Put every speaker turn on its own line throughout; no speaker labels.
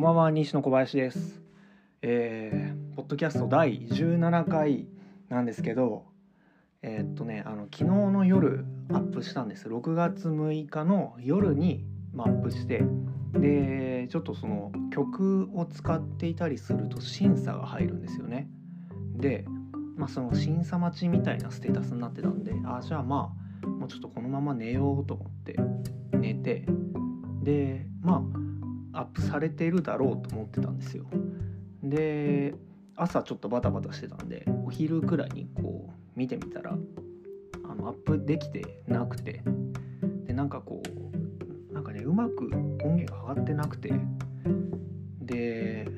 んばんは西野小林です。えー、ポッドキャスト第17回なんですけどえーっとねあの昨日の夜アップしたんです。6月6日の夜に、まあ、アップしてでちょっとその曲を使っていたりすると審査が入るんですよね。で、まあ、その審査待ちみたいなステータスになってたんでああじゃあまあもうちょっとこのまま寝ようと思って寝てでまあアップされてるだろうと思ってたんですよ。で朝ちょっとバタバタしてたんでお昼くらいにこう見てみたらあのアップできてなくてでなんかこうなんかねうまく音源が上がってなくてで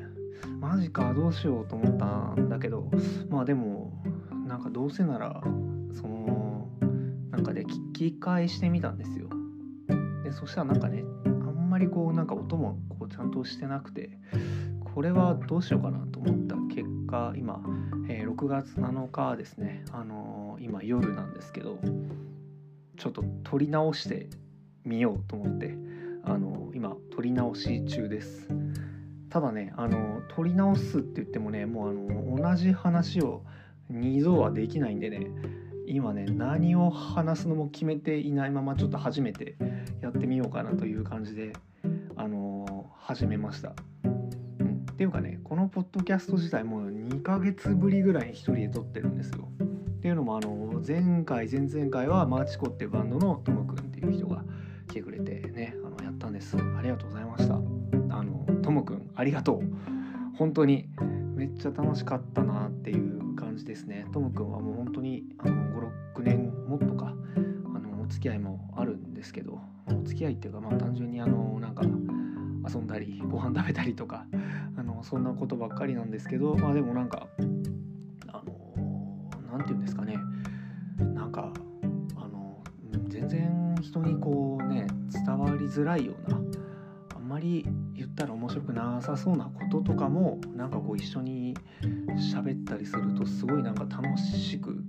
マジかどうしようと思ったんだけどまあでもなんかどうせならそのなんか、ね、聞き返してみたんですよ。でそしたらなんかねりこうなんか音もこうちゃんとしてなくてこれはどうしようかなと思った結果今、えー、6月7日ですね、あのー、今夜なんですけどちょっと撮り直してみようと思って、あのー、今撮り直し中です。ただね、あの撮り直すって言ってもねもうあの同じ話を2度はできないんでね今ね何を話すのも決めていないままちょっと初めてやってみようかなという感じで始めました。っていうかねこのポッドキャスト自体もう2ヶ月ぶりぐらいに1人で撮ってるんですよ。っていうのもあの前回前々回はマーチコっていうバンドのともくんっていう人が来てくれてねあのやったんです。ありがとうございました。あのともくんありがとう。本当にめっちゃ楽しかったなっていう感じですね。ともくんはもう本当にあの56年もっとかあのお付き合いもあるんですけどお付き合いっていうかまあ単純にあのなんか遊んだりご飯食べたりとかあのそんなことばっかりなんですけどまあでもなんかあの何て言うんですかね。なんかあの全然人にこうね伝わりづらいようなあんまり言ったら面白くなさそうなこととかもなんかこう一緒に喋ったりするとすごいなんか楽しく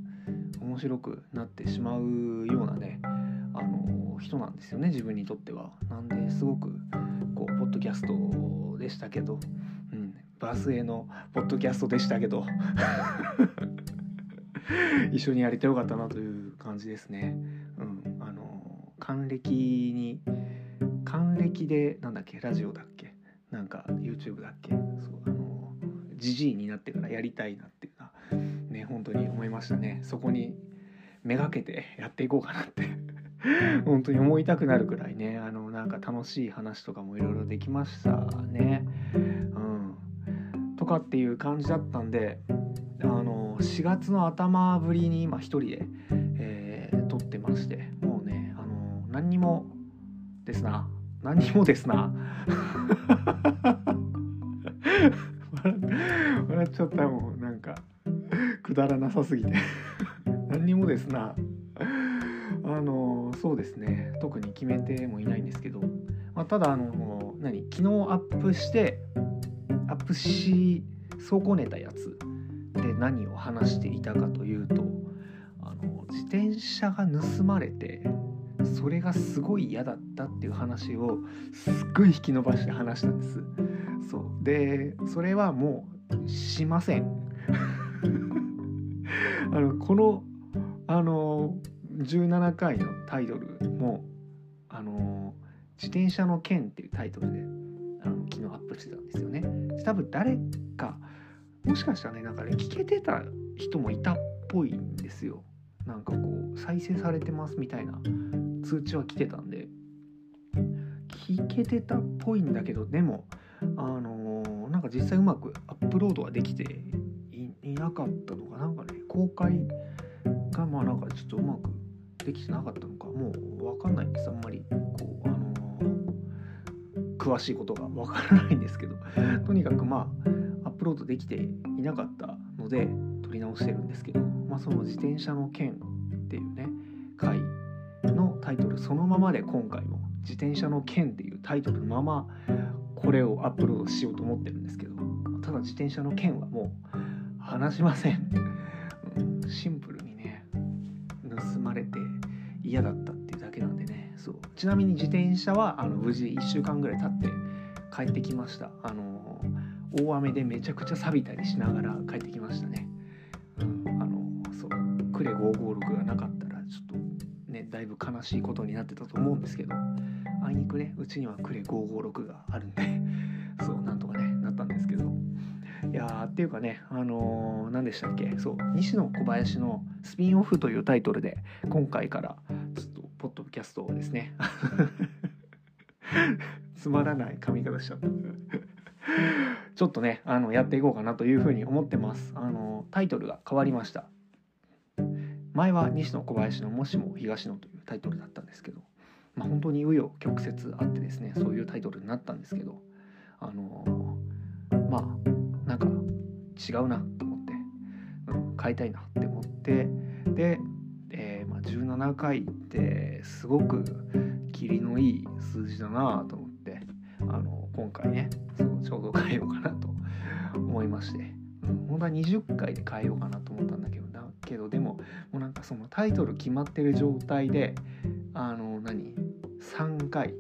面白くなってしまうようなねあの人なんですよね自分にとっては。なんですごくこうポッドキャストでしたけど、うん、バースへのポッドキャストでしたけど 一緒にやれてよかったなという感じですね。うん、あの還暦に還暦でなんだっけラジオだっけ？なんか YouTube だっけ？そうあのじじいになってからやりたいなっていうのはね本当に思いましたね。そこにめがけてやっていこうかなって本当に思いたくなるくらいね。あのなんか楽しい話とかもいろいろできましたね。うん、とかっていう感じだったんであの4月の頭ぶりに今一人で、えー、撮ってまして。もうねあの何にもですな。何にもですな。笑っちゃった。もんなんかくだらなさすぎて。何にもですなあのそうですね。特に決めてもいないんですけど、まあ、ただあの何昨日アップしてアップし損ねたやつで何を話していたかというとあの自転車が盗まれてそれがすごい嫌だったっていう話をすっごい引き伸ばして話したんです。そう。でそれはもうしません。あのこのあの17回のタイトルもあの自転車の剣っていうタイトルであの昨日アップしてたんですよね。多分誰かもしかしたらねなんかね聞けてた人もいたっぽいんですよ。なんかこう再生されてますみたいな通知は来てたんで。聞けてたっぽいんだけどでもあのー、なんか実際うまくアップロードはできていなかったのかなんかね公開がまあなんかちょっとうまくできてなかったのかもう分かんないんですあんまり。こうあのー、詳しいことが分からないんですけど。とにかくまあアップロードできていなかったので撮り直してるんですけど、まあ、その自転車の件っていうね回のタイトルそのままで今回も自転車の件っていうタイトルのままこれをアップロードしようと思ってるんですけど。ただ自転車の件はもう話しませ、ん、て嫌だったっていうだけなんでね。そう。ちなみに自転車はあの無事1週間ぐらい経って帰ってきました。あの大雨でめちゃくちゃ錆びたりしながら帰ってきましたね、うん、あのそう。クレ556がなかったらちょっとねだいぶ悲しいことになってたと思うんですけど。あいにくねうちにはクレ556があるんで。そうなんとかねなったんですけど。いやーっていうかねあのー、何でしたっけ？そう西野小林の「スピンオフ」というタイトルで今回からちょっとポッドキャストをですね つまらない髪型しちゃったちょっとねあのやっていこうかなというふうに思ってます。あのタイトルが変わりました。前は西野小林の「もしも東野」というタイトルだったんですけど、まあ、本当に紆余曲折あってですねそういうタイトルになったんですけどあのまあなんか違うなと思って、うん、変えたいなって思って。で、えー、まあ、17回ってすごく霧のいい数字だなと思って。あの今回ねそうちょうど変えようかなと思いまして、うん、本当は20回で変えようかなと思ったんだけどだけどでももうなんかそのタイトル決まってる状態であの何3回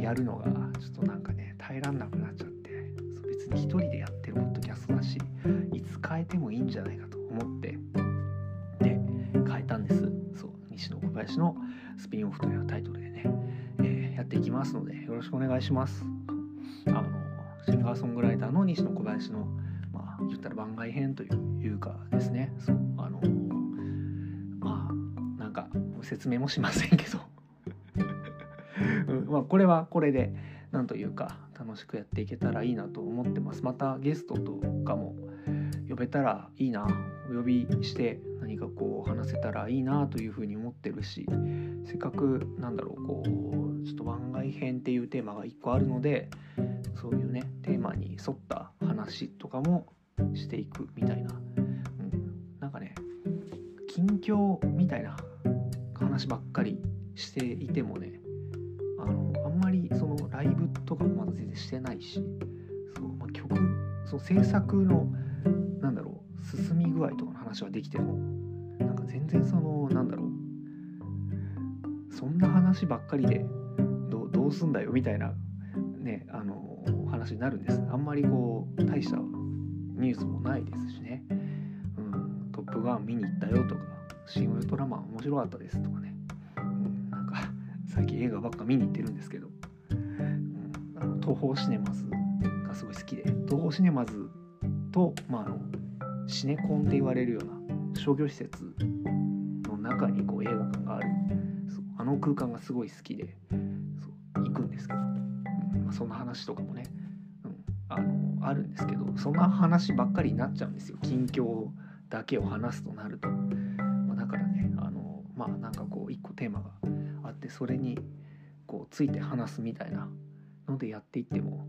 やるのがちょっとなんかね耐えらんなくなっちゃって。別に1人でやってポッドキャストだしい。つ変えてもいいんじゃないかと思ってで変えたんです。そう西野小林のスピンオフというタイトルでね、えー、やっていきますのでよろしくお願いします。あのシンガーソングライターの西野小林のまあ言ったら番外編というかですね。そうあのまあなんか説明もしませんけど。うんまあ、これはこれでなんというか楽しくやっていけたらいいなと思ってます。またゲストとかも呼べたらいいなお呼びして何かこう話せたらいいなというふうに思ってるしせっかくなんだろうこうちょっと番外編っていうテーマが1個あるのでそういうねテーマに沿った話とかもしていくみたいな、うん、なんかね近況みたいな話ばっかりしていてもねあのあんまりそのライブとかもまだ全然してないしそう、まあ、曲そう制作のなんだろう進み具合とかの話はできてもなんか全然そのなんだろうそんな話ばっかりでどどうすんだよみたいなねあの話になるんです。あんまりこう大したニュースもないですしね「うん、トップガン見に行ったよ」とか「シン・ウルトラマン面白かったです」とかね。最近映画ばっか見に行ってるんですけど、うん、あの東宝シネマズがすごい好きで。東宝シネマズと、まあ、あのシネコンって言われるような商業施設の中にこう映画館がある。あの空間がすごい好きで。行くんですけど、うんまあ、そんな話とかもね、うん、あのあるんですけど。そんな話ばっかりになっちゃうんですよ。近況だけを話すとなると、まあ、だからねあのまあなんかこう一個テーマがってそれにこうついて話すみたいなのでやっていっても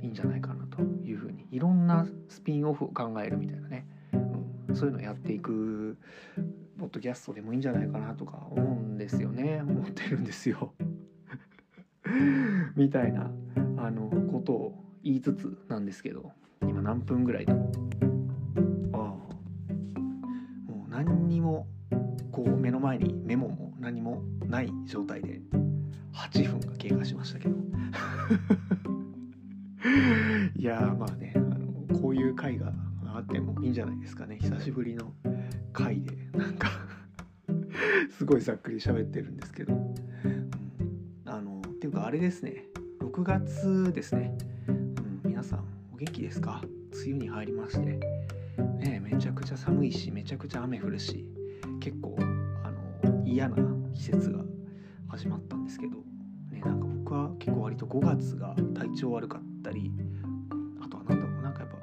いいんじゃないかなというふうにいろんなスピンオフを考えるみたいなね、うん、そういうのをやっていくポッドキャストでもいいんじゃないかなとか思うんですよね。思ってるんですよ。みたいなあのことを言いつつなんですけど今何分ぐらいだ？ああ。もう何にもこう目の前にメモも何もない状態で8分が経過しましたけど。いやまあねあのこういう回があってもいいんじゃないですかね。久しぶりの回でなんか すごいざっくり喋ってるんですけど、うん、あのっていうかあれですね。6月ですね、うん、皆さんお元気ですか？梅雨に入りまして。ねめちゃくちゃ寒いしめちゃくちゃ雨降るし結構嫌な季節が始まったんですけど、ね、なんか僕は結構割と5月が体調悪かったりあとは何だろうなんかやっぱ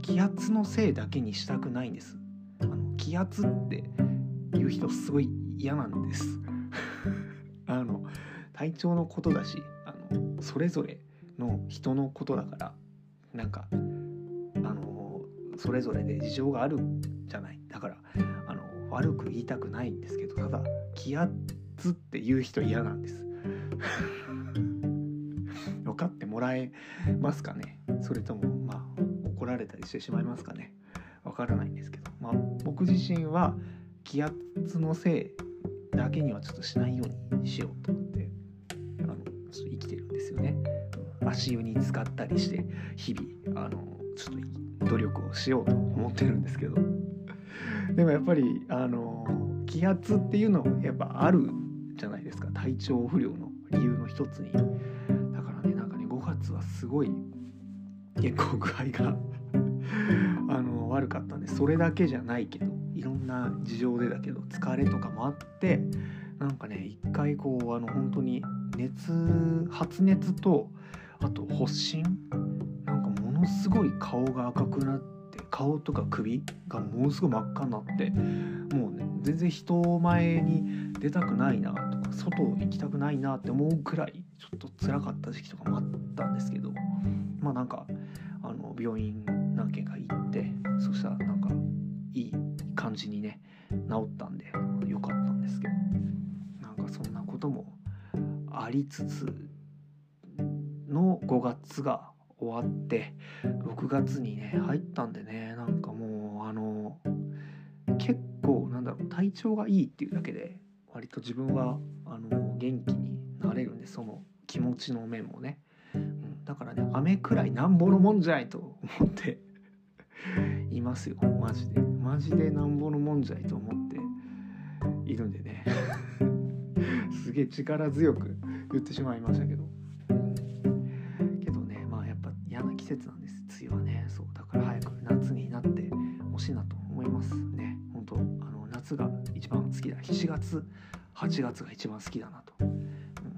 気圧のせいだけにしたくないんです。あの気圧っていう人すごい嫌なんです。あの体調のことだしあのそれぞれの人のことだからなんかあのそれぞれで事情があるじゃない。だから悪く言いたくないんですけどただ気圧って言う人嫌なんです。分かってもらえますかね？それともまあ怒られたりしてしまいますかね？わからないんですけど、まあ、僕自身は気圧のせいだけにはちょっとしないようにしようと思ってあのちょっと生きてるんですよね。足湯に使ったりして日々あのちょっと努力をしようと思ってるんですけど。でもやっぱりあの気圧っていうのやっぱあるじゃないですか。体調不良の理由の一つに。だからねなんかね5月はすごい結構具合が あの悪かったんでそれだけじゃないけどいろんな事情でだけど疲れとかもあってなんかね一回こうあの本当に熱発熱とあと発疹なんかものすごい顔が赤くなって顔とか首がものすごい真っ赤になってもうね全然人前に出たくないなとか外行きたくないなって思うくらいちょっと辛かった時期とかもあったんですけどまあなんかあの病院何軒か行ってそしたらなんかいい感じにね治ったんでよかったんですけどなんかそんなこともありつつの5月が終わって6月にね入ったんでねなんかもうあの結構なんだろう体調がいいっていうだけで割と自分はあの元気になれるんでその気持ちの面もね、うん、だからね雨くらいなんぼのもんじゃないと思って いますよマジで。マジでなんぼのもんじゃないと思っているんでね。すげえ力強く言ってしまいましたけど。節なんです。梅雨はね。そう。だから早く夏になってほしいなと思いますね。本当あの夏が一番好きだ。7月8月が一番好きだなと、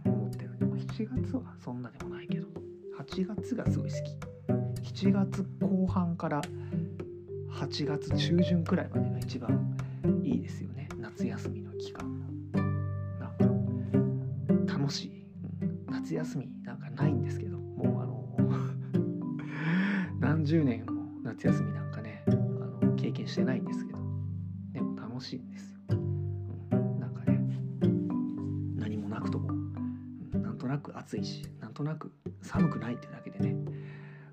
思ってる。んで、まあ、7月はそんなでもないけど8月がすごい好き。7月後半から8月中旬くらいまでが一番いいですよね。夏休みの期間なんか楽しい、夏休みなんかないんですけど。10年も夏休みなんかねあの経験してないんですけどでも楽しいんですよ、なんかね何もなくともなんとなく暑いしなんとなく寒くないってだけでね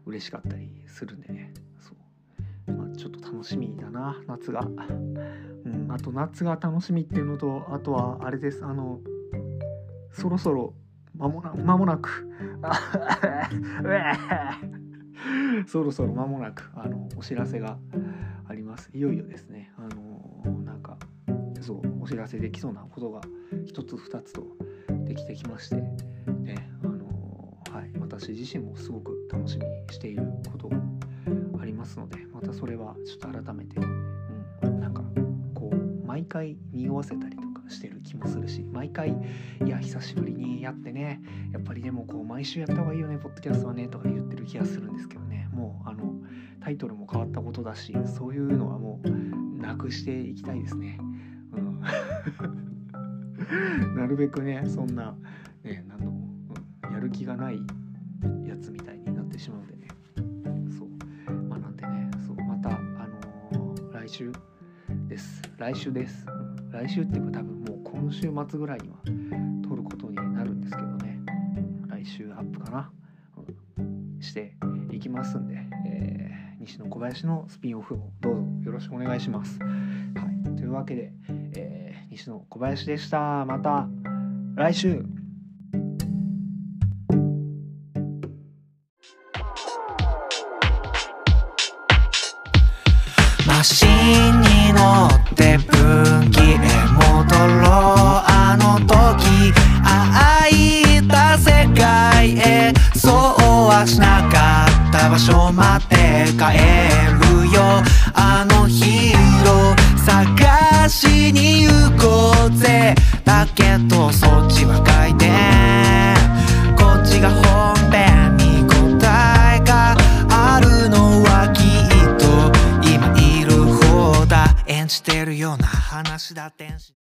嬉しかったりするんでねそう、まあ、ちょっと楽しみだな夏が、うん、あと夏が楽しみっていうのとあとはあれですあのそろそろ間もな間もなくう そろそろ間もなくあのお知らせがあります。いよいよですね。あのなんかそうお知らせできそうなことが一つ二つとできてきましてねあのはい。私自身もすごく楽しみにしていることがありますのでまたそれはちょっと改めて、うん、なんかこう毎回匂わせたりとかしてる気もするし毎回いや久しぶりにやってねやっぱりでもこう毎週やった方がいいよねポッドキャストはねとか言ってる気がするんですけどねもうあのタイトルも変わったことだしそういうのはもうなくしていきたいですね。うん、なるべくねそんな、ね、何度も、うん、やる気がないやつみたいになってしまうんでね。そう。まあなんでねそうまたあのー、来週です。来週です、来週っていうか多分もう今週末ぐらいにはしていきますんで、えー、西野小林のスピンオフをどうぞよろしくお願いします。はい、というわけで、えー、西野小林でした。また来週
マシンに乗ってはしなかった場所まで帰るよ。あのヒーロー探しに行こうぜ。だけどそっちは書いて。こっちが本編に答えがあるのはきっと今いる方だ。演じてるような話だ。天使。